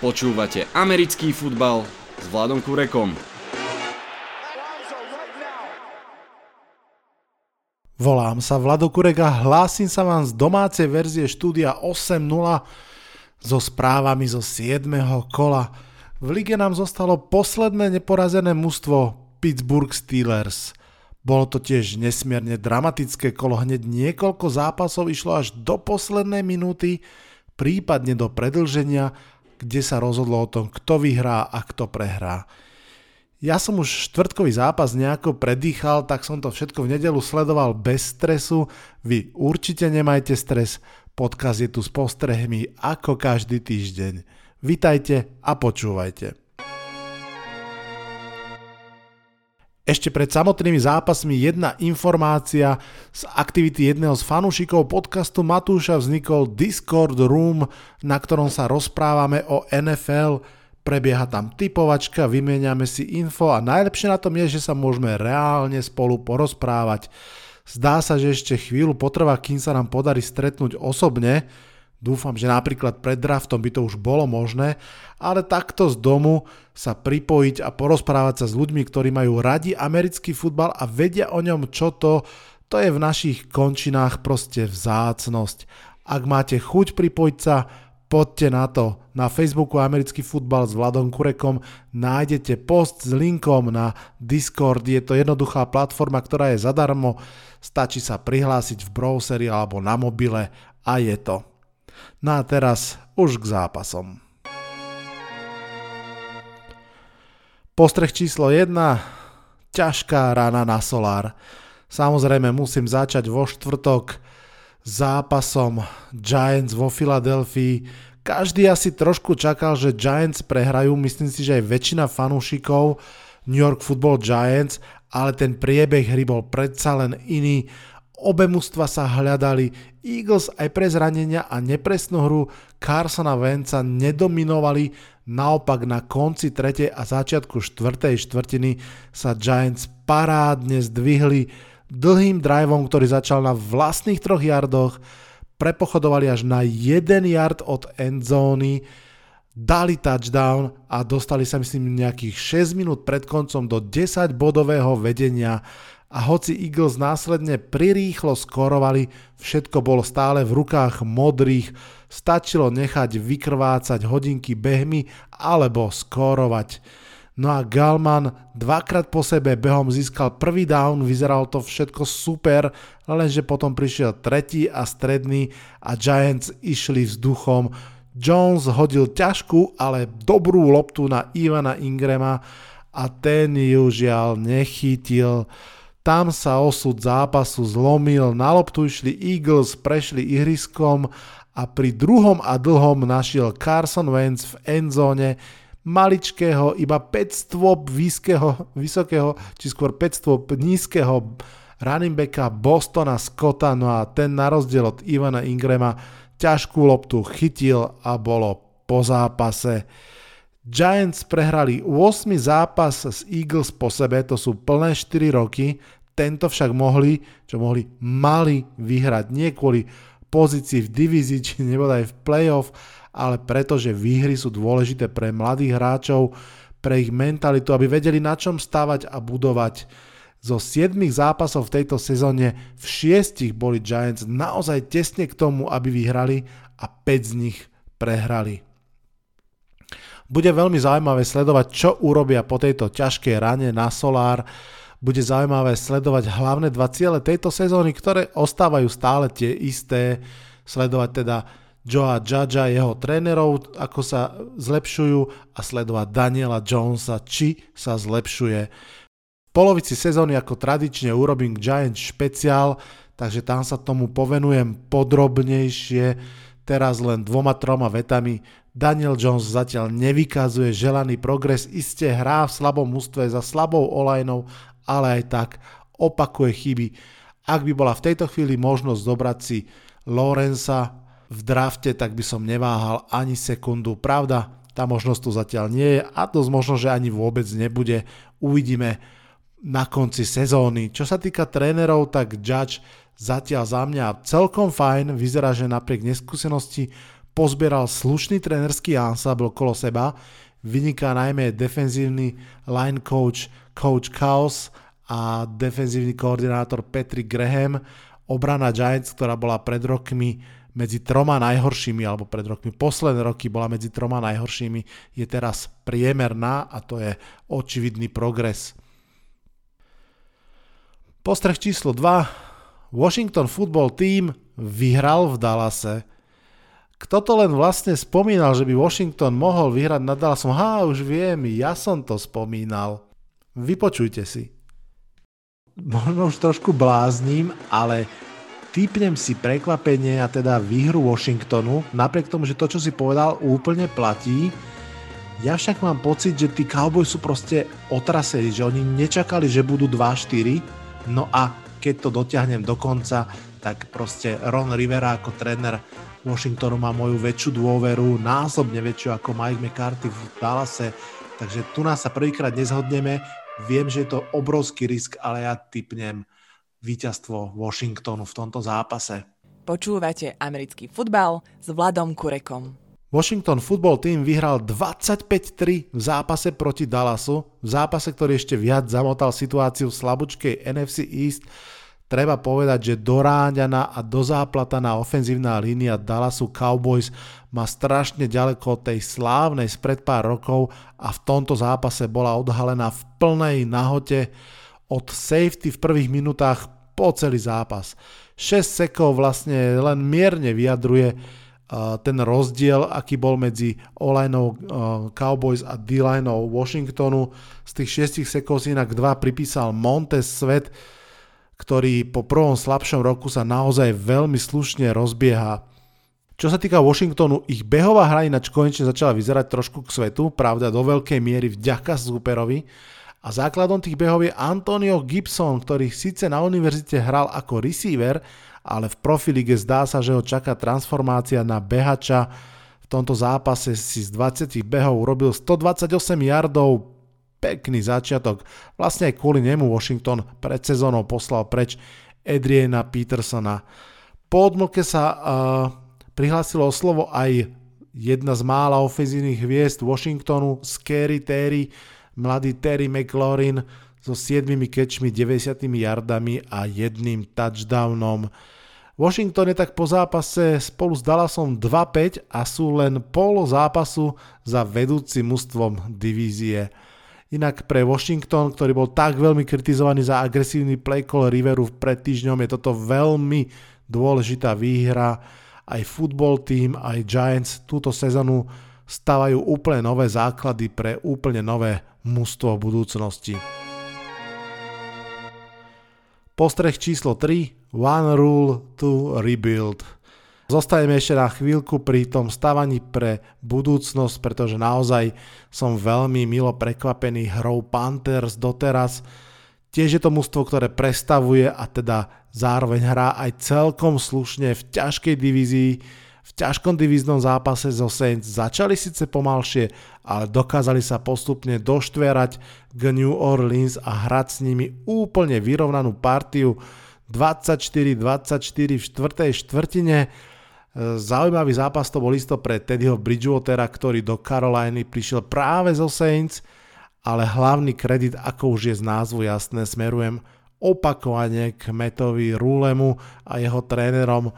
Počúvate americký futbal s Vladom Kurekom. Volám sa Vlado Kurek a hlásim sa vám z domácej verzie štúdia 8.0 so správami zo 7. kola. V lige nám zostalo posledné neporazené mužstvo Pittsburgh Steelers. Bolo to tiež nesmierne dramatické kolo, hneď niekoľko zápasov išlo až do poslednej minúty, prípadne do predlženia, kde sa rozhodlo o tom, kto vyhrá a kto prehrá. Ja som už štvrtkový zápas nejako predýchal, tak som to všetko v nedelu sledoval bez stresu. Vy určite nemajte stres, podkaz je tu s postrehmi ako každý týždeň. Vitajte a počúvajte. Ešte pred samotnými zápasmi jedna informácia z aktivity jedného z fanúšikov podcastu Matúša vznikol Discord Room, na ktorom sa rozprávame o NFL prebieha tam typovačka, vymieňame si info a najlepšie na tom je, že sa môžeme reálne spolu porozprávať. Zdá sa, že ešte chvíľu potrvá, kým sa nám podarí stretnúť osobne. Dúfam, že napríklad pred draftom by to už bolo možné, ale takto z domu sa pripojiť a porozprávať sa s ľuďmi, ktorí majú radi americký futbal a vedia o ňom čo to, to je v našich končinách proste vzácnosť. Ak máte chuť pripojiť sa, poďte na to. Na Facebooku Americký futbal s Vladom Kurekom nájdete post s linkom na Discord. Je to jednoduchá platforma, ktorá je zadarmo. Stačí sa prihlásiť v browseri alebo na mobile a je to. No a teraz už k zápasom. Postreh číslo 1. Ťažká rána na Solár. Samozrejme musím začať vo štvrtok zápasom Giants vo Filadelfii. Každý asi trošku čakal, že Giants prehrajú, myslím si, že aj väčšina fanúšikov New York Football Giants, ale ten priebeh hry bol predsa len iný. Obe mužstva sa hľadali, Eagles aj pre zranenia a nepresnú hru Carsona Venca nedominovali, naopak na konci tretej a začiatku štvrtej štvrtiny sa Giants parádne zdvihli, dlhým driveom, ktorý začal na vlastných troch yardoch, prepochodovali až na 1 yard od endzóny, dali touchdown a dostali sa myslím nejakých 6 minút pred koncom do 10 bodového vedenia a hoci Eagles následne prirýchlo skorovali, všetko bolo stále v rukách modrých, stačilo nechať vykrvácať hodinky behmy alebo skorovať. No a Galman dvakrát po sebe behom získal prvý down, vyzeralo to všetko super, lenže potom prišiel tretí a stredný a Giants išli vzduchom. Jones hodil ťažkú, ale dobrú loptu na Ivana Ingrama a ten ju žiaľ nechytil. Tam sa osud zápasu zlomil, na loptu išli Eagles, prešli ihriskom a pri druhom a dlhom našiel Carson Wentz v endzóne maličkého, iba 5 stôp výského, vysokého, či skôr 5 stôp nízkeho running backa Bostona Scotta, no a ten na rozdiel od Ivana Ingrama ťažkú loptu chytil a bolo po zápase. Giants prehrali 8 zápas s Eagles po sebe, to sú plné 4 roky, tento však mohli, čo mohli, mali vyhrať, nie kvôli pozícii v divízii, či nebodaj v playoff, ale pretože výhry sú dôležité pre mladých hráčov, pre ich mentalitu, aby vedeli na čom stávať a budovať. Zo 7 zápasov v tejto sezóne v 6 boli Giants naozaj tesne k tomu, aby vyhrali a 5 z nich prehrali. Bude veľmi zaujímavé sledovať, čo urobia po tejto ťažkej rane na Solár. Bude zaujímavé sledovať hlavné dva ciele tejto sezóny, ktoré ostávajú stále tie isté. Sledovať teda Joea Judgea, jeho trénerov, ako sa zlepšujú a sledovať Daniela Jonesa, či sa zlepšuje. V polovici sezóny ako tradične urobím Giants špeciál, takže tam sa tomu povenujem podrobnejšie, teraz len dvoma, troma vetami. Daniel Jones zatiaľ nevykazuje želaný progres, iste hrá v slabom ústve za slabou olajnou, ale aj tak opakuje chyby. Ak by bola v tejto chvíli možnosť zobrať si Lorenza v drafte, tak by som neváhal ani sekundu. Pravda, tá možnosť tu zatiaľ nie je a dosť možno, že ani vôbec nebude. Uvidíme na konci sezóny. Čo sa týka trénerov, tak Judge zatiaľ za mňa celkom fajn. Vyzerá, že napriek neskúsenosti pozbieral slušný trénerský ansábl okolo seba, vyniká najmä defenzívny line coach coach Chaos a defenzívny koordinátor Patrick Graham, obrana Giants, ktorá bola pred rokmi medzi troma najhoršími, alebo pred rokmi posledné roky bola medzi troma najhoršími, je teraz priemerná a to je očividný progres. Postreh číslo 2. Washington Football Team vyhral v Dallase. Kto to len vlastne spomínal, že by Washington mohol vyhrať nad Dallasom? Ha, už viem, ja som to spomínal. Vypočujte si. Možno už trošku blázním, ale typnem si prekvapenie a teda výhru Washingtonu, napriek tomu, že to, čo si povedal, úplne platí. Ja však mám pocit, že tí Cowboys sú proste otrasení, že oni nečakali, že budú 2-4, no a keď to dotiahnem do konca, tak proste Ron Rivera ako tréner Washingtonu má moju väčšiu dôveru, násobne väčšiu ako Mike McCarthy v Dallase, takže tu nás sa prvýkrát nezhodneme, viem, že je to obrovský risk, ale ja typnem víťazstvo Washingtonu v tomto zápase. Počúvate americký futbal s Vladom Kurekom. Washington Football Team vyhral 25-3 v zápase proti Dallasu, v zápase, ktorý ešte viac zamotal situáciu v slabúčkej NFC East. Treba povedať, že doráňaná a dozáplataná ofenzívna línia Dallasu Cowboys má strašne ďaleko od tej slávnej spred pár rokov a v tomto zápase bola odhalená v plnej nahote od safety v prvých minútach po celý zápas. 6 sekov vlastne len mierne vyjadruje uh, ten rozdiel, aký bol medzi o uh, Cowboys a d Washingtonu. Z tých 6 sekov si inak 2 pripísal Montez Svet, ktorý po prvom slabšom roku sa naozaj veľmi slušne rozbieha. Čo sa týka Washingtonu, ich behová hra konečne začala vyzerať trošku k svetu, pravda do veľkej miery vďaka superovi, a základom tých behov je Antonio Gibson, ktorý síce na univerzite hral ako receiver, ale v profilige zdá sa, že ho čaká transformácia na behača. V tomto zápase si z 20 behov urobil 128 yardov, pekný začiatok. Vlastne aj kvôli nemu Washington pred sezónou poslal preč Adriana Petersona. Po odmlke sa uh, prihlásilo o slovo aj jedna z mála ofenzívnych hviezd Washingtonu, Scary Terry, mladý Terry McLaurin so 7 kečmi, 90 yardami a jedným touchdownom. Washington je tak po zápase spolu s Dallasom 2-5 a sú len polo zápasu za vedúcim mužstvom divízie. Inak pre Washington, ktorý bol tak veľmi kritizovaný za agresívny play call Riveru pred týždňom, je toto veľmi dôležitá výhra. Aj football team, aj Giants túto sezónu stavajú úplne nové základy pre úplne nové mužstvo v budúcnosti. Postreh číslo 3. One rule to rebuild. Zostajeme ešte na chvíľku pri tom stavaní pre budúcnosť, pretože naozaj som veľmi milo prekvapený hrou Panthers doteraz. Tiež je to mužstvo, ktoré prestavuje a teda zároveň hrá aj celkom slušne v ťažkej divízii v ťažkom divíznom zápase zo Saints začali síce pomalšie, ale dokázali sa postupne doštverať k New Orleans a hrať s nimi úplne vyrovnanú partiu 24-24 v štvrtej štvrtine. Zaujímavý zápas to bol isto pre Teddyho Bridgewatera, ktorý do Caroliny prišiel práve zo Saints, ale hlavný kredit, ako už je z názvu jasné, smerujem opakovane k Metovi Rulemu a jeho trénerom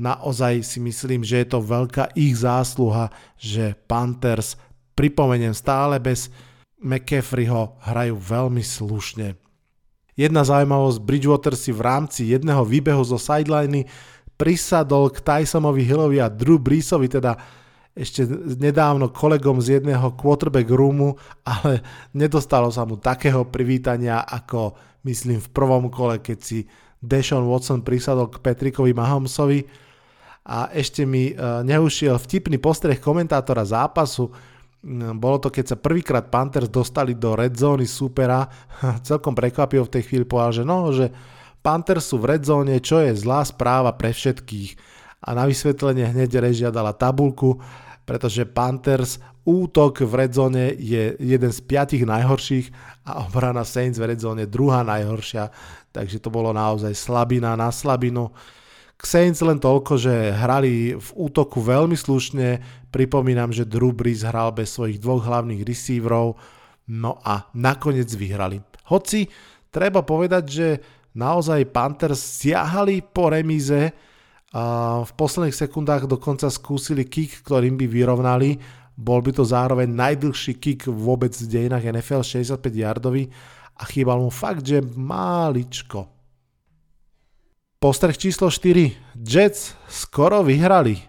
naozaj si myslím, že je to veľká ich zásluha, že Panthers, pripomeniem stále bez McCaffreyho, hrajú veľmi slušne. Jedna zaujímavosť, Bridgewater si v rámci jedného výbehu zo sideliny prisadol k Tysonovi Hillovi a Drew Breesovi, teda ešte nedávno kolegom z jedného quarterback roomu, ale nedostalo sa mu takého privítania ako myslím v prvom kole, keď si Deshaun Watson prisadol k Petrikovi Mahomsovi a ešte mi e, neušiel vtipný postreh komentátora zápasu, mm, bolo to, keď sa prvýkrát Panthers dostali do red zóny supera, celkom prekvapivo v tej chvíli povedal, že no, že Panthers sú v red zóne, čo je zlá správa pre všetkých. A na vysvetlenie hneď režia dala tabulku, pretože Panthers útok v red zóne je jeden z piatich najhorších a obrana Saints v red zóne druhá najhoršia, takže to bolo naozaj slabina na slabinu. K Saints len toľko, že hrali v útoku veľmi slušne. Pripomínam, že Drew Brees hral bez svojich dvoch hlavných receiverov. No a nakoniec vyhrali. Hoci treba povedať, že naozaj Panthers siahali po remíze a v posledných sekundách dokonca skúsili kick, ktorým by vyrovnali. Bol by to zároveň najdlhší kick vôbec v dejinách NFL 65 yardový a chýbal mu fakt, že máličko. Postreh číslo 4. Jets skoro vyhrali.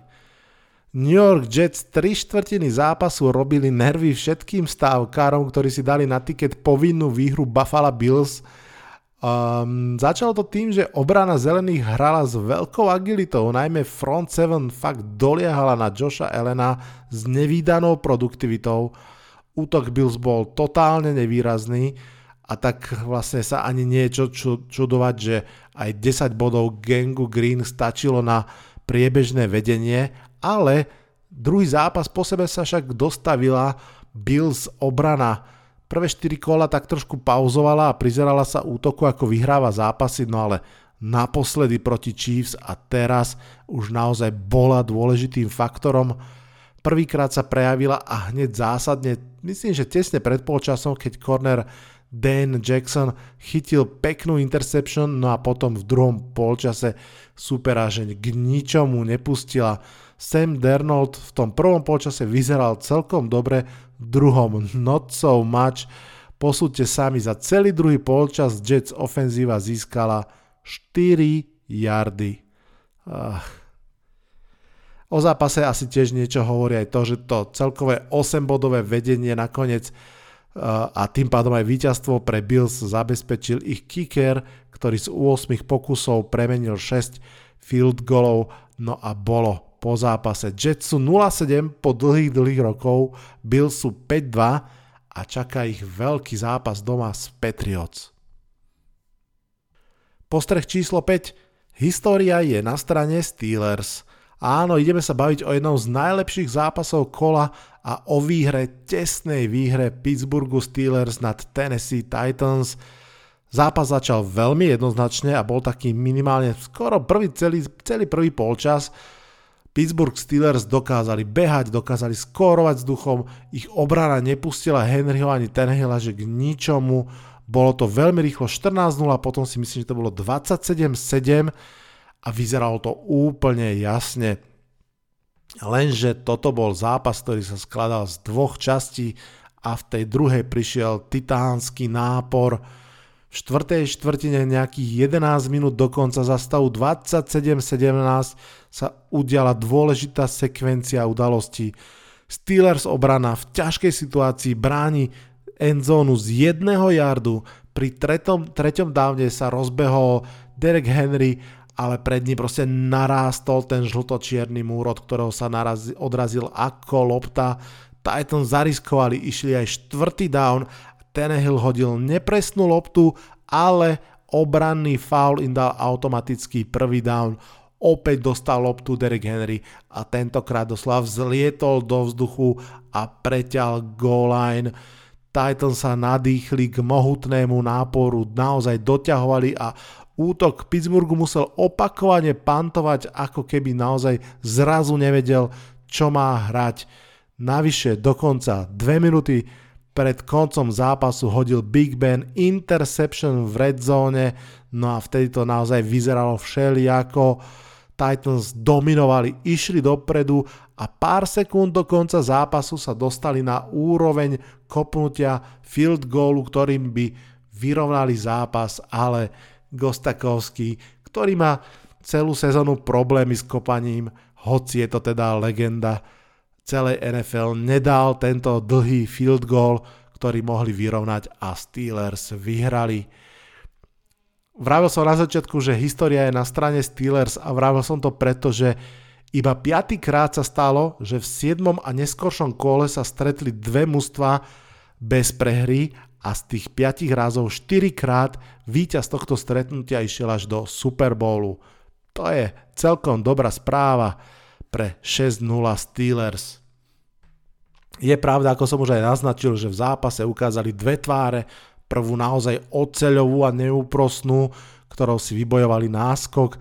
New York Jets 3 štvrtiny zápasu robili nervy všetkým stávkárom, ktorí si dali na tiket povinnú výhru Buffalo Bills. Um, začalo to tým, že obrana zelených hrala s veľkou agilitou, najmä front 7 fakt doliehala na Josha Elena s nevýdanou produktivitou. Útok Bills bol totálne nevýrazný a tak vlastne sa ani nie je čo čudovať, že aj 10 bodov Gangu Green stačilo na priebežné vedenie, ale druhý zápas po sebe sa však dostavila Bills obrana. Prvé 4 kola tak trošku pauzovala a prizerala sa útoku ako vyhráva zápasy, no ale naposledy proti Chiefs a teraz už naozaj bola dôležitým faktorom. Prvýkrát sa prejavila a hneď zásadne, myslím, že tesne pred polčasom, keď corner Dan Jackson chytil peknú interception, no a potom v druhom polčase superážeň k ničomu nepustila. Sam Dernold v tom prvom polčase vyzeral celkom dobre, v druhom not so much. Posúďte sami, za celý druhý polčas Jets ofenzíva získala 4 yardy. Ach. O zápase asi tiež niečo hovorí aj to, že to celkové 8-bodové vedenie nakoniec a tým pádom aj víťazstvo pre Bills zabezpečil ich kicker, ktorý z 8 pokusov premenil 6 field golov, no a bolo po zápase. Jets sú 0-7 po dlhých, dlhých rokov, Bills sú 5-2 a čaká ich veľký zápas doma s Patriots. Postreh číslo 5. História je na strane Steelers – Áno, ideme sa baviť o jednom z najlepších zápasov kola a o výhre, tesnej výhre Pittsburghu Steelers nad Tennessee Titans. Zápas začal veľmi jednoznačne a bol taký minimálne skoro prvý celý, celý prvý polčas. Pittsburgh Steelers dokázali behať, dokázali skórovať s duchom, ich obrana nepustila Henryho ani Tenhilla, že k ničomu. Bolo to veľmi rýchlo 14-0, potom si myslím, že to bolo 27-7 a vyzeralo to úplne jasne. Lenže toto bol zápas, ktorý sa skladal z dvoch častí a v tej druhej prišiel titánsky nápor. V štvrtej štvrtine nejakých 11 minút do konca za stavu 27-17 sa udiala dôležitá sekvencia udalostí. Steelers obrana v ťažkej situácii bráni endzónu z jedného jardu. Pri tretom, treťom dávne sa rozbehol Derek Henry ale pred ním proste narástol ten žltočierny múr, od ktorého sa narazil, odrazil ako lopta. Titan zariskovali, išli aj štvrtý down, Tenehill hodil nepresnú loptu, ale obranný foul im dal automatický prvý down. Opäť dostal loptu Derek Henry a tentokrát doslova vzlietol do vzduchu a preťal goal line. Titans sa nadýchli k mohutnému náporu, naozaj doťahovali a útok Pittsburghu musel opakovane pantovať, ako keby naozaj zrazu nevedel, čo má hrať. Navyše dokonca dve minúty pred koncom zápasu hodil Big Ben interception v red zone, no a vtedy to naozaj vyzeralo všelijako. Titans dominovali, išli dopredu a pár sekúnd do konca zápasu sa dostali na úroveň kopnutia field goalu, ktorým by vyrovnali zápas, ale Gostakovský, ktorý má celú sezónu problémy s kopaním, hoci je to teda legenda celej NFL, nedal tento dlhý field goal, ktorý mohli vyrovnať a Steelers vyhrali. Vravil som na začiatku, že história je na strane Steelers a vravil som to preto, že iba piatýkrát sa stalo, že v 7. a neskoršom kole sa stretli dve mužstva bez prehry a z tých 5 razov 4 krát víťaz tohto stretnutia išiel až do Super Bowlu. To je celkom dobrá správa pre 6-0 Steelers. Je pravda, ako som už aj naznačil, že v zápase ukázali dve tváre, prvú naozaj oceľovú a neúprosnú, ktorou si vybojovali náskok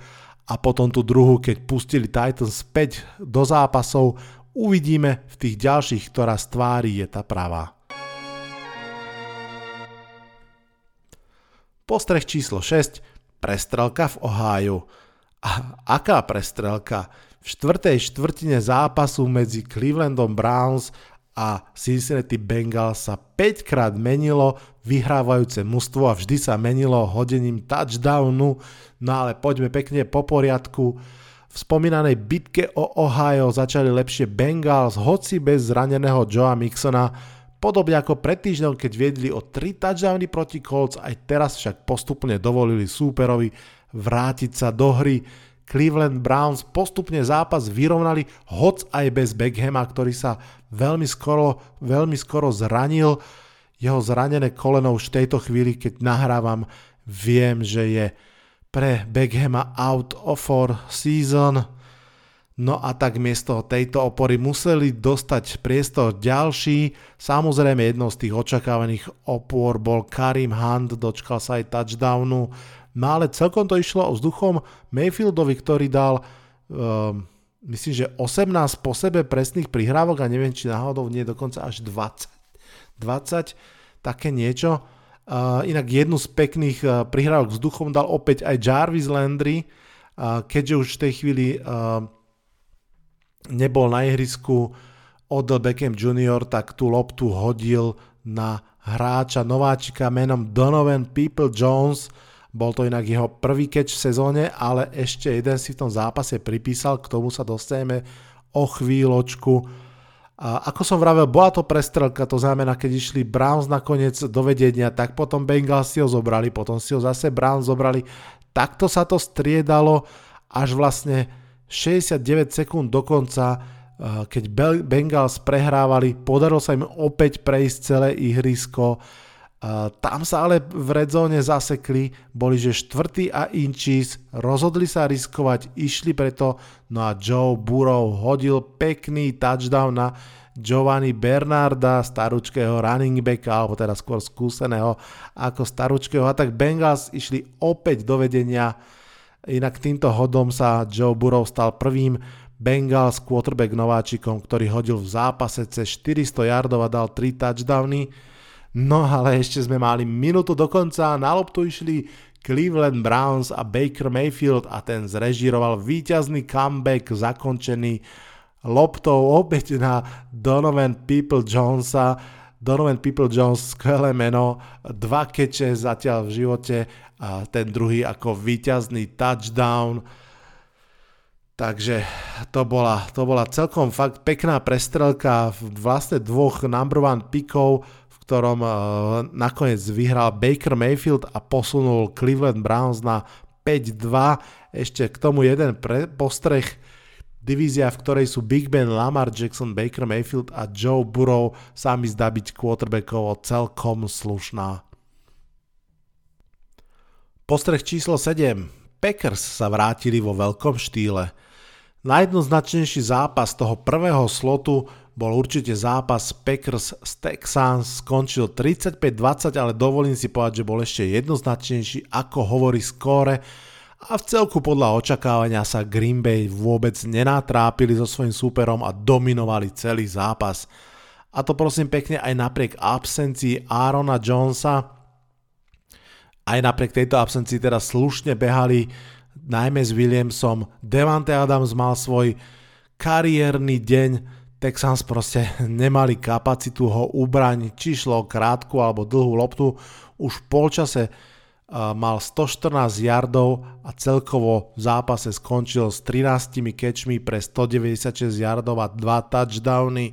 a potom tú druhú, keď pustili Titans späť do zápasov. Uvidíme v tých ďalších, ktorá z tvári je tá pravá. Postreh číslo 6. Prestrelka v Oháju. A aká prestrelka? V štvrtej štvrtine zápasu medzi Clevelandom Browns a Cincinnati Bengals sa 5 krát menilo vyhrávajúce mužstvo a vždy sa menilo hodením touchdownu. No ale poďme pekne po poriadku. V spomínanej bitke o Ohio začali lepšie Bengals, hoci bez zraneného Joea Mixona, podobne ako pred týždňom, keď viedli o 3 touchdowny proti Colts, aj teraz však postupne dovolili súperovi vrátiť sa do hry. Cleveland Browns postupne zápas vyrovnali, hoc aj bez Beckhama, ktorý sa veľmi skoro, veľmi skoro zranil. Jeho zranené koleno už v tejto chvíli, keď nahrávam, viem, že je pre Beckhama out of for season. No a tak miesto tejto opory museli dostať priestor ďalší. Samozrejme jednou z tých očakávaných opor bol Karim Hunt, dočkal sa aj touchdownu No ale celkom to išlo vzduchom Mayfieldovi, ktorý dal uh, myslím, že 18 po sebe presných prihrávok a neviem, či náhodou nie dokonca až 20. 20, také niečo. Uh, inak jednu z pekných uh, prihrávok vzduchom dal opäť aj Jarvis Landry, uh, keďže už v tej chvíli uh, nebol na ihrisku Odell Beckham Jr., tak tú loptu hodil na hráča nováčika menom Donovan People Jones, bol to inak jeho prvý catch v sezóne, ale ešte jeden si v tom zápase pripísal, k tomu sa dostaneme o chvíľočku. A ako som vravel, bola to prestrelka, to znamená, keď išli Browns nakoniec do vedenia, tak potom Bengals si ho zobrali, potom si ho zase Browns zobrali. Takto sa to striedalo až vlastne 69 sekúnd do konca, keď Bengals prehrávali, podarilo sa im opäť prejsť celé ihrisko tam sa ale v redzone zasekli, boli že štvrtý a inčís, rozhodli sa riskovať, išli preto, no a Joe Burrow hodil pekný touchdown na Giovanni Bernarda, staručkého running backa, alebo teda skôr skúseného ako staručkého, a tak Bengals išli opäť do vedenia, inak týmto hodom sa Joe Burrow stal prvým Bengals quarterback nováčikom, ktorý hodil v zápase cez 400 yardov a dal 3 touchdowny, No ale ešte sme mali minútu do konca, na loptu išli Cleveland Browns a Baker Mayfield a ten zrežíroval víťazný comeback zakončený loptou opäť na Donovan People Jonesa. Donovan People Jones, skvelé meno, dva keče zatiaľ v živote a ten druhý ako víťazný touchdown. Takže to bola, to bola celkom fakt pekná prestrelka vlastne dvoch number one pikov ktorom uh, nakoniec vyhral Baker Mayfield a posunul Cleveland Browns na 5-2. Ešte k tomu jeden pre, postreh. Divízia, v ktorej sú Big Ben, Lamar Jackson, Baker Mayfield a Joe Burrow sa mi zdá byť quarterbackovo celkom slušná. Postreh číslo 7. Packers sa vrátili vo veľkom štýle. Najjednoznačnejší zápas toho prvého slotu bol určite zápas Packers z Texans, skončil 35-20, ale dovolím si povedať, že bol ešte jednoznačnejší, ako hovorí skóre a v celku podľa očakávania sa Green Bay vôbec nenatrápili so svojím súperom a dominovali celý zápas. A to prosím pekne aj napriek absencii Aarona Jonesa, aj napriek tejto absencii teda slušne behali najmä s Williamsom. Devante Adams mal svoj kariérny deň, Texans proste nemali kapacitu ho ubrať, či šlo krátku alebo dlhú loptu. Už v polčase mal 114 yardov a celkovo v zápase skončil s 13 catchmi pre 196 yardov a 2 touchdowny.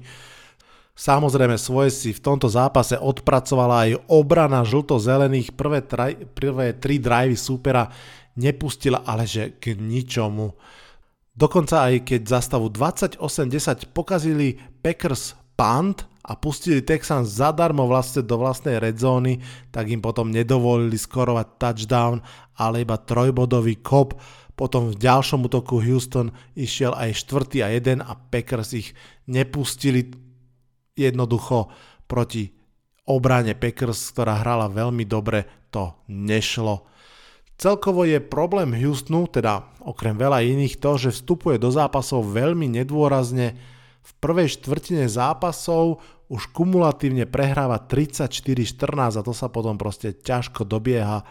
Samozrejme svoje si v tomto zápase odpracovala aj obrana žlto-zelených, prvé, traj, prvé tri drivey súpera nepustila, ale že k ničomu. Dokonca aj keď za stavu 28-10 pokazili Packers punt a pustili Texans zadarmo vlastne do vlastnej redzóny, tak im potom nedovolili skorovať touchdown, ale iba trojbodový kop. Potom v ďalšom útoku Houston išiel aj 4. a 1 a Packers ich nepustili jednoducho proti obrane Packers, ktorá hrala veľmi dobre, to nešlo. Celkovo je problém Houstonu, teda okrem veľa iných, to, že vstupuje do zápasov veľmi nedôrazne. V prvej štvrtine zápasov už kumulatívne prehráva 34-14 a to sa potom proste ťažko dobieha.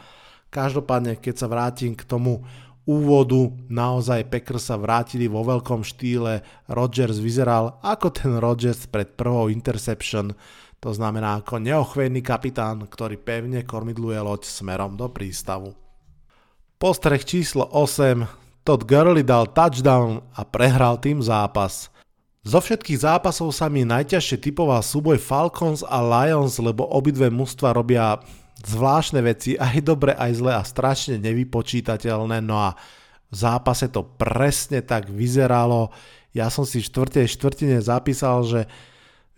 Každopádne, keď sa vrátim k tomu úvodu, naozaj Packers sa vrátili vo veľkom štýle, Rodgers vyzeral ako ten Rodgers pred prvou interception, to znamená ako neochvejný kapitán, ktorý pevne kormidluje loď smerom do prístavu. Postreh číslo 8. Todd Gurley dal touchdown a prehral tým zápas. Zo všetkých zápasov sa mi najťažšie typoval súboj Falcons a Lions, lebo obidve mužstva robia zvláštne veci, aj dobre, aj zle a strašne nevypočítateľné. No a v zápase to presne tak vyzeralo. Ja som si v štvrtej štvrtine zapísal, že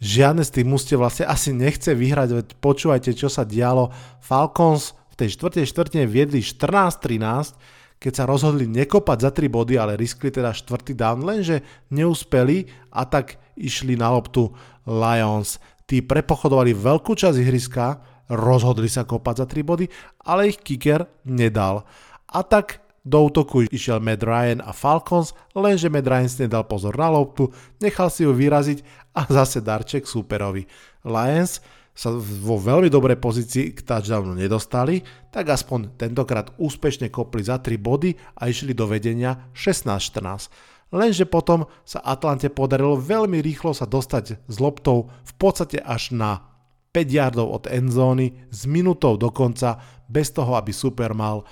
žiadne z tých mužstiev vlastne asi nechce vyhrať, veď počúvajte, čo sa dialo. Falcons tej štvrtej štvrtine viedli 14-13, keď sa rozhodli nekopať za 3 body, ale riskli teda štvrtý down, lenže neúspeli a tak išli na loptu Lions. Tí prepochodovali veľkú časť ihriska, rozhodli sa kopať za 3 body, ale ich kicker nedal. A tak do útoku išiel Matt Ryan a Falcons, lenže Matt Ryan si nedal pozor na loptu, nechal si ju vyraziť a zase darček superovi. Lions sa vo veľmi dobrej pozícii k touchdownu nedostali, tak aspoň tentokrát úspešne kopli za 3 body a išli do vedenia 16-14. Lenže potom sa Atlante podarilo veľmi rýchlo sa dostať s loptou v podstate až na 5 yardov od endzóny s minutou do konca bez toho, aby super mal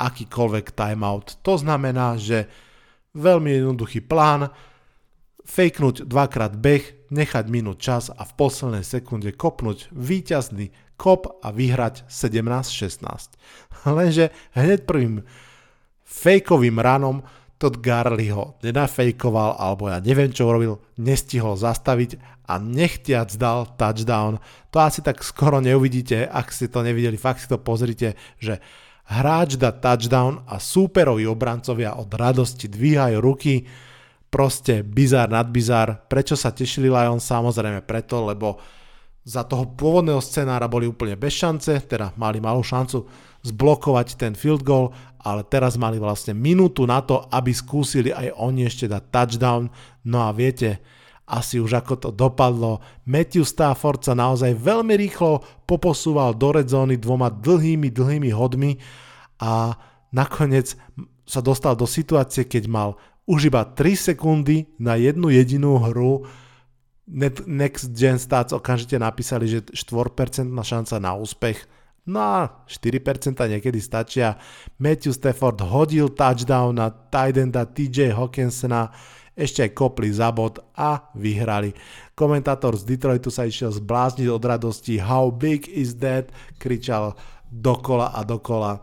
akýkoľvek timeout. To znamená, že veľmi jednoduchý plán, fejknúť dvakrát beh, nechať minút čas a v poslednej sekunde kopnúť víťazný kop a vyhrať 17-16. Lenže hneď prvým fejkovým ranom Todd Garley ho nenafejkoval, alebo ja neviem čo urobil, nestihol zastaviť a nechtiac dal touchdown. To asi tak skoro neuvidíte, ak ste to nevideli, fakt si to pozrite, že hráč dá touchdown a súperovi obrancovia od radosti dvíhajú ruky, proste bizár nad bizár. Prečo sa tešili Lions? Samozrejme preto, lebo za toho pôvodného scenára boli úplne bez šance, teda mali malú šancu zblokovať ten field goal, ale teraz mali vlastne minútu na to, aby skúsili aj oni ešte dať touchdown. No a viete, asi už ako to dopadlo. Matthew Stafford sa naozaj veľmi rýchlo poposúval do red zóny dvoma dlhými, dlhými hodmi a nakoniec sa dostal do situácie, keď mal už iba 3 sekundy na jednu jedinú hru. Next Gen Stats okamžite napísali, že 4% šanca na úspech. No a 4% niekedy stačia. Matthew Stafford hodil touchdown na tight enda TJ Hawkinsona, ešte aj kopli za bod a vyhrali. Komentátor z Detroitu sa išiel zblázniť od radosti How big is that? kričal dokola a dokola.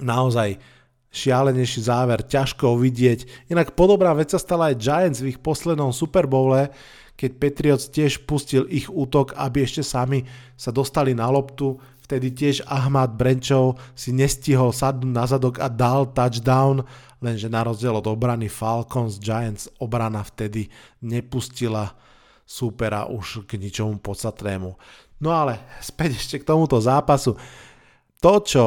Naozaj šialenejší záver, ťažko uvidieť. Inak podobná vec sa stala aj Giants v ich poslednom Super Bowle, keď Patriots tiež pustil ich útok, aby ešte sami sa dostali na loptu. Vtedy tiež Ahmad Brenčov si nestihol sadnúť na zadok a dal touchdown, lenže na rozdiel od obrany Falcons Giants obrana vtedy nepustila súpera už k ničomu podstatnému. No ale späť ešte k tomuto zápasu. To, čo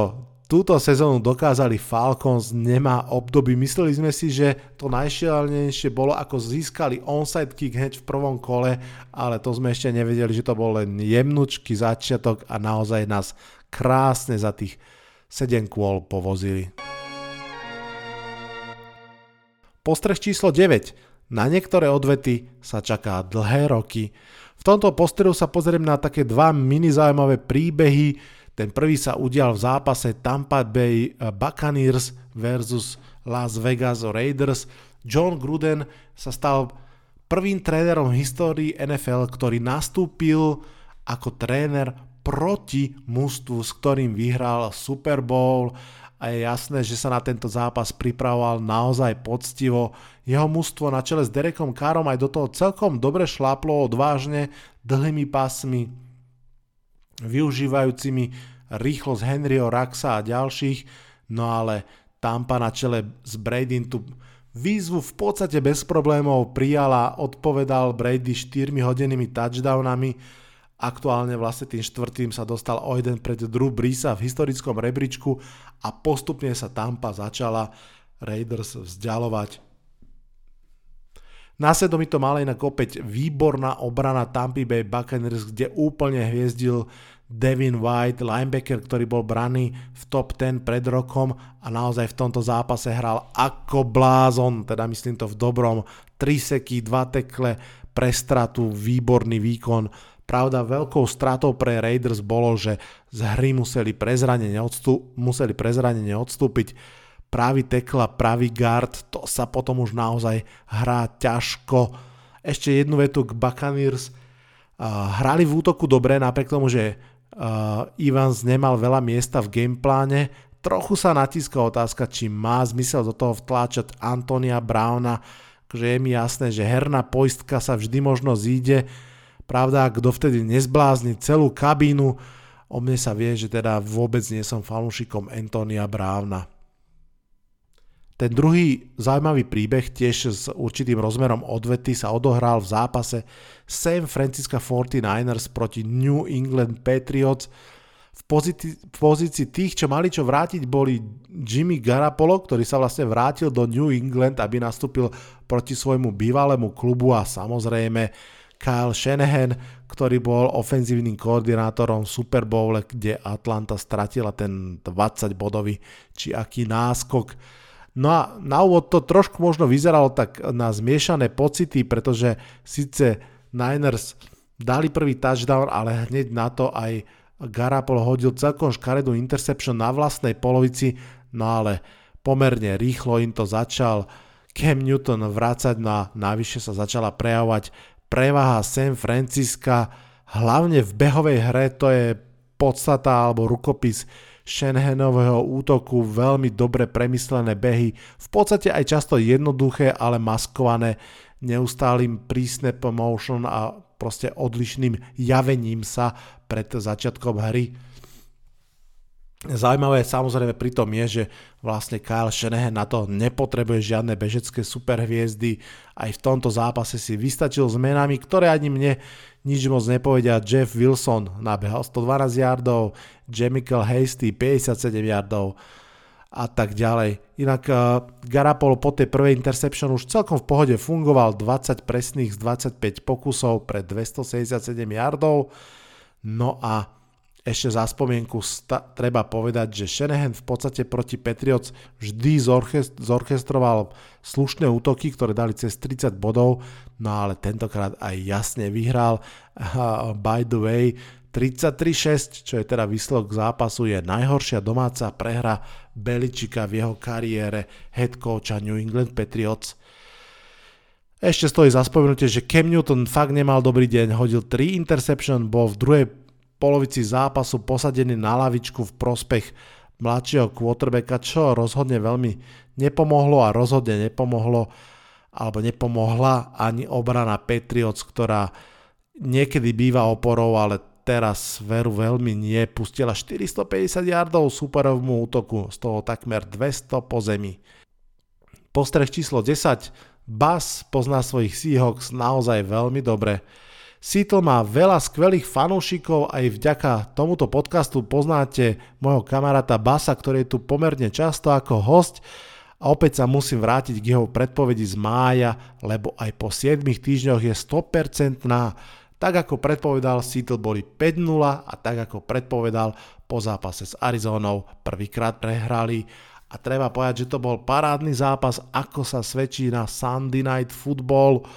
túto sezónu dokázali Falcons, nemá období. Mysleli sme si, že to najšialenejšie bolo, ako získali onside kick hneď v prvom kole, ale to sme ešte nevedeli, že to bol len jemnučký začiatok a naozaj nás krásne za tých 7 kôl povozili. Postreh číslo 9. Na niektoré odvety sa čaká dlhé roky. V tomto postrehu sa pozriem na také dva mini zaujímavé príbehy, ten prvý sa udial v zápase Tampa Bay eh, Buccaneers versus Las Vegas Raiders. John Gruden sa stal prvým trénerom v histórii NFL, ktorý nastúpil ako tréner proti mužstvu, s ktorým vyhral Super Bowl a je jasné, že sa na tento zápas pripravoval naozaj poctivo. Jeho mužstvo na čele s Derekom Karom aj do toho celkom dobre šláplo odvážne dlhými pásmi využívajúcimi rýchlosť Henryho Raxa a ďalších, no ale Tampa na čele s Brady tu výzvu v podstate bez problémov prijala, odpovedal Brady 4 hodinými touchdownami Aktuálne vlastne tým štvrtým sa dostal o jeden pred Drew Breesa v historickom rebríčku a postupne sa Tampa začala Raiders vzdialovať. Následom to mala inak opäť výborná obrana Tampa Bay Buccaneers, kde úplne hviezdil Devin White, linebacker, ktorý bol braný v top 10 pred rokom a naozaj v tomto zápase hral ako blázon, teda myslím to v dobrom, 3 seky, 2 tekle, pre stratu, výborný výkon. Pravda, veľkou stratou pre Raiders bolo, že z hry museli prezranenie, odstú- museli prezranenie odstúpiť pravý tekla, pravý guard, to sa potom už naozaj hrá ťažko. Ešte jednu vetu k Buccaneers. Hrali v útoku dobre, napriek tomu, že Evans nemal veľa miesta v gamepláne. Trochu sa natíska otázka, či má zmysel do toho vtláčať Antonia Browna, že je mi jasné, že herná poistka sa vždy možno zíde. Pravda, kto vtedy nezblázni celú kabínu, o mne sa vie, že teda vôbec nie som fanúšikom Antonia Browna. Ten druhý zaujímavý príbeh tiež s určitým rozmerom odvety sa odohral v zápase San Francisco 49ers proti New England Patriots, v, pozícii, v pozícii tých, čo mali čo vrátiť, boli Jimmy Garapolo, ktorý sa vlastne vrátil do New England, aby nastúpil proti svojmu bývalému klubu a samozrejme Kyle Shanahan, ktorý bol ofenzívnym koordinátorom Super Bowl, kde Atlanta stratila ten 20-bodový či aký náskok. No a na úvod to trošku možno vyzeralo tak na zmiešané pocity, pretože síce Niners dali prvý touchdown, ale hneď na to aj Garapol hodil celkom škaredú interception na vlastnej polovici, no ale pomerne rýchlo im to začal Cam Newton vrácať na navyše sa začala prejavovať prevaha San Francisca, hlavne v behovej hre, to je podstata alebo rukopis Shanahanového útoku, veľmi dobre premyslené behy, v podstate aj často jednoduché, ale maskované neustálým pre-snap motion a proste odlišným javením sa pred začiatkom hry. Zaujímavé samozrejme pri tom je, že vlastne Kyle Shanahan na to nepotrebuje žiadne bežecké superhviezdy. Aj v tomto zápase si vystačil s menami, ktoré ani mne nič moc nepovedia. Jeff Wilson nabehal 112 yardov, Jamichael Hasty 57 yardov, a tak ďalej. Inak uh, Garapolo po tej prvej interception už celkom v pohode fungoval 20 presných z 25 pokusov pre 277 yardov. No a ešte za spomienku sta- treba povedať, že Shanahan v podstate proti Patriots vždy zorchest- zorchestroval slušné útoky, ktoré dali cez 30 bodov, no ale tentokrát aj jasne vyhral. Uh, by the way, 33-6, čo je teda výsledok zápasu, je najhoršia domáca prehra Beličika v jeho kariére head coacha New England Patriots. Ešte stojí za spomenutie, že Cam Newton fakt nemal dobrý deň, hodil 3 interception, bol v druhej polovici zápasu posadený na lavičku v prospech mladšieho quarterbacka, čo rozhodne veľmi nepomohlo a rozhodne nepomohlo alebo nepomohla ani obrana Patriots, ktorá niekedy býva oporou, ale teraz veru veľmi nie, pustila 450 yardov superovmu útoku, z toho takmer 200 po zemi. Postreh číslo 10. Bass pozná svojich Seahawks naozaj veľmi dobre. Seattle má veľa skvelých fanúšikov, aj vďaka tomuto podcastu poznáte môjho kamaráta Basa, ktorý je tu pomerne často ako host. A opäť sa musím vrátiť k jeho predpovedi z mája, lebo aj po 7 týždňoch je 100% tak ako predpovedal, Seattle boli 5-0 a tak ako predpovedal, po zápase s Arizónou prvýkrát prehrali. A treba povedať, že to bol parádny zápas, ako sa svedčí na Sunday Night Football.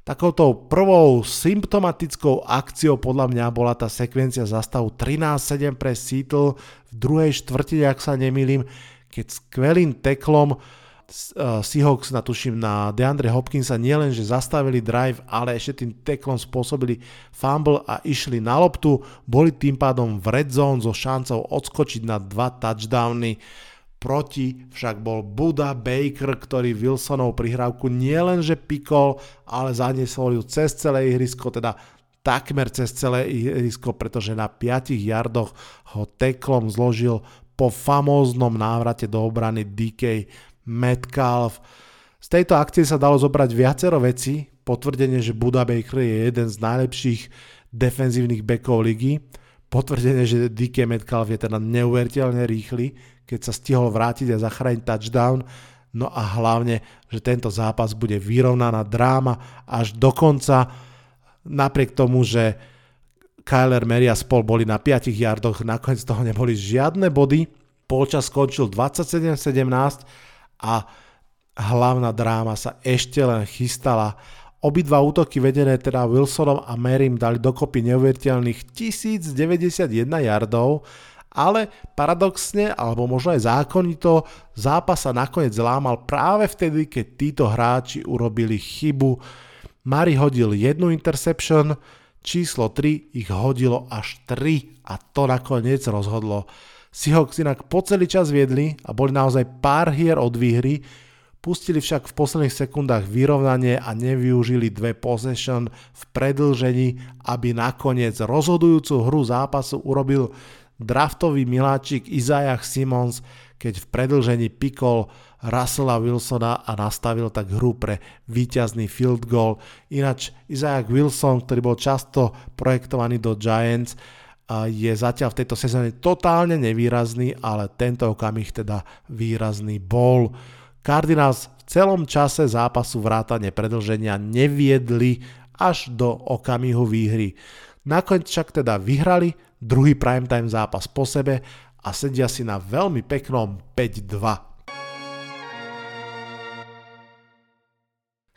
Takouto prvou symptomatickou akciou podľa mňa bola tá sekvencia zastavu 13-7 pre Seattle v druhej štvrtine, ak sa nemýlim, keď skvelým teklom uh, Seahawks natuším na DeAndre Hopkinsa nielen, že zastavili drive, ale ešte tým teklom spôsobili fumble a išli na loptu, boli tým pádom v red zone so šancou odskočiť na dva touchdowny. Proti však bol Buda Baker, ktorý Wilsonov prihrávku nielenže pikol, ale zaniesol ju cez celé ihrisko, teda takmer cez celé ihrisko, pretože na 5 yardoch ho teklom zložil po famóznom návrate do obrany DK Metcalf. Z tejto akcie sa dalo zobrať viacero veci, potvrdenie, že Buda Baker je jeden z najlepších defenzívnych backov ligy. Potvrdené, že DK Metcalf je teda neuveriteľne rýchly, keď sa stihol vrátiť a zachrániť touchdown. No a hlavne, že tento zápas bude vyrovnaná dráma až do konca, napriek tomu, že Kyler Mary a spol boli na 5 yardoch, nakoniec toho neboli žiadne body. Polčas skončil 27-17 a hlavná dráma sa ešte len chystala. Obidva útoky vedené teda Wilsonom a Marym dali dokopy neuveriteľných 1091 yardov, ale paradoxne, alebo možno aj zákonito, zápas sa nakoniec lámal práve vtedy, keď títo hráči urobili chybu. Mari hodil jednu interception, číslo 3 ich hodilo až 3 a to nakoniec rozhodlo. Seahawks inak po celý čas viedli a boli naozaj pár hier od výhry, Pustili však v posledných sekundách vyrovnanie a nevyužili dve possession v predlžení, aby nakoniec rozhodujúcu hru zápasu urobil draftový miláčik Isaiah Simons, keď v predlžení pikol Russella Wilsona a nastavil tak hru pre víťazný field goal. Ináč Isaiah Wilson, ktorý bol často projektovaný do Giants, je zatiaľ v tejto sezóne totálne nevýrazný, ale tento okamih teda výrazný bol. Cardinals v celom čase zápasu vrátane predlženia neviedli až do okamihu výhry. Nakoniec však teda vyhrali druhý primetime zápas po sebe a sedia si na veľmi peknom 5-2.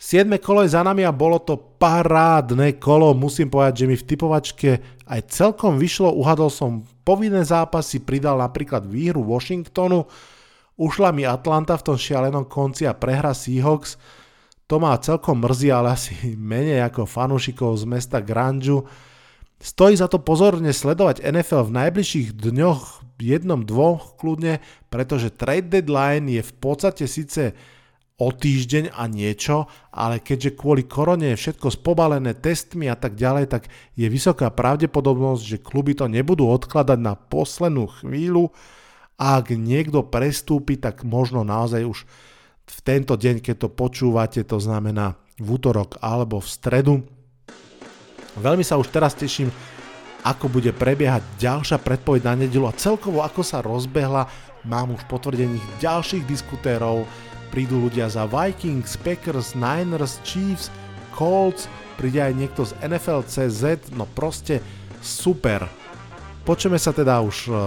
7. kolo je za nami a bolo to parádne kolo. Musím povedať, že mi v typovačke aj celkom vyšlo. Uhadol som povinné zápasy, pridal napríklad výhru Washingtonu, Ušla mi Atlanta v tom šialenom konci a prehra Seahawks. To ma celkom mrzí, ale asi menej ako fanúšikov z mesta Granžu. Stojí za to pozorne sledovať NFL v najbližších dňoch, jednom, dvoch kľudne, pretože trade deadline je v podstate síce o týždeň a niečo, ale keďže kvôli korone je všetko spobalené testmi a tak ďalej, tak je vysoká pravdepodobnosť, že kluby to nebudú odkladať na poslednú chvíľu ak niekto prestúpi, tak možno naozaj už v tento deň, keď to počúvate, to znamená v útorok alebo v stredu. Veľmi sa už teraz teším, ako bude prebiehať ďalšia predpoveď na nedelu a celkovo ako sa rozbehla. Mám už potvrdených ďalších diskutérov, prídu ľudia za Vikings, Packers, Niners, Chiefs, Colts, príde aj niekto z NFL CZ, no proste super. Počujeme sa teda už eh,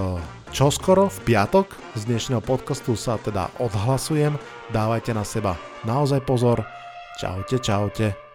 čoskoro v piatok. Z dnešného podcastu sa teda odhlasujem. Dávajte na seba naozaj pozor. Čaute, čaute.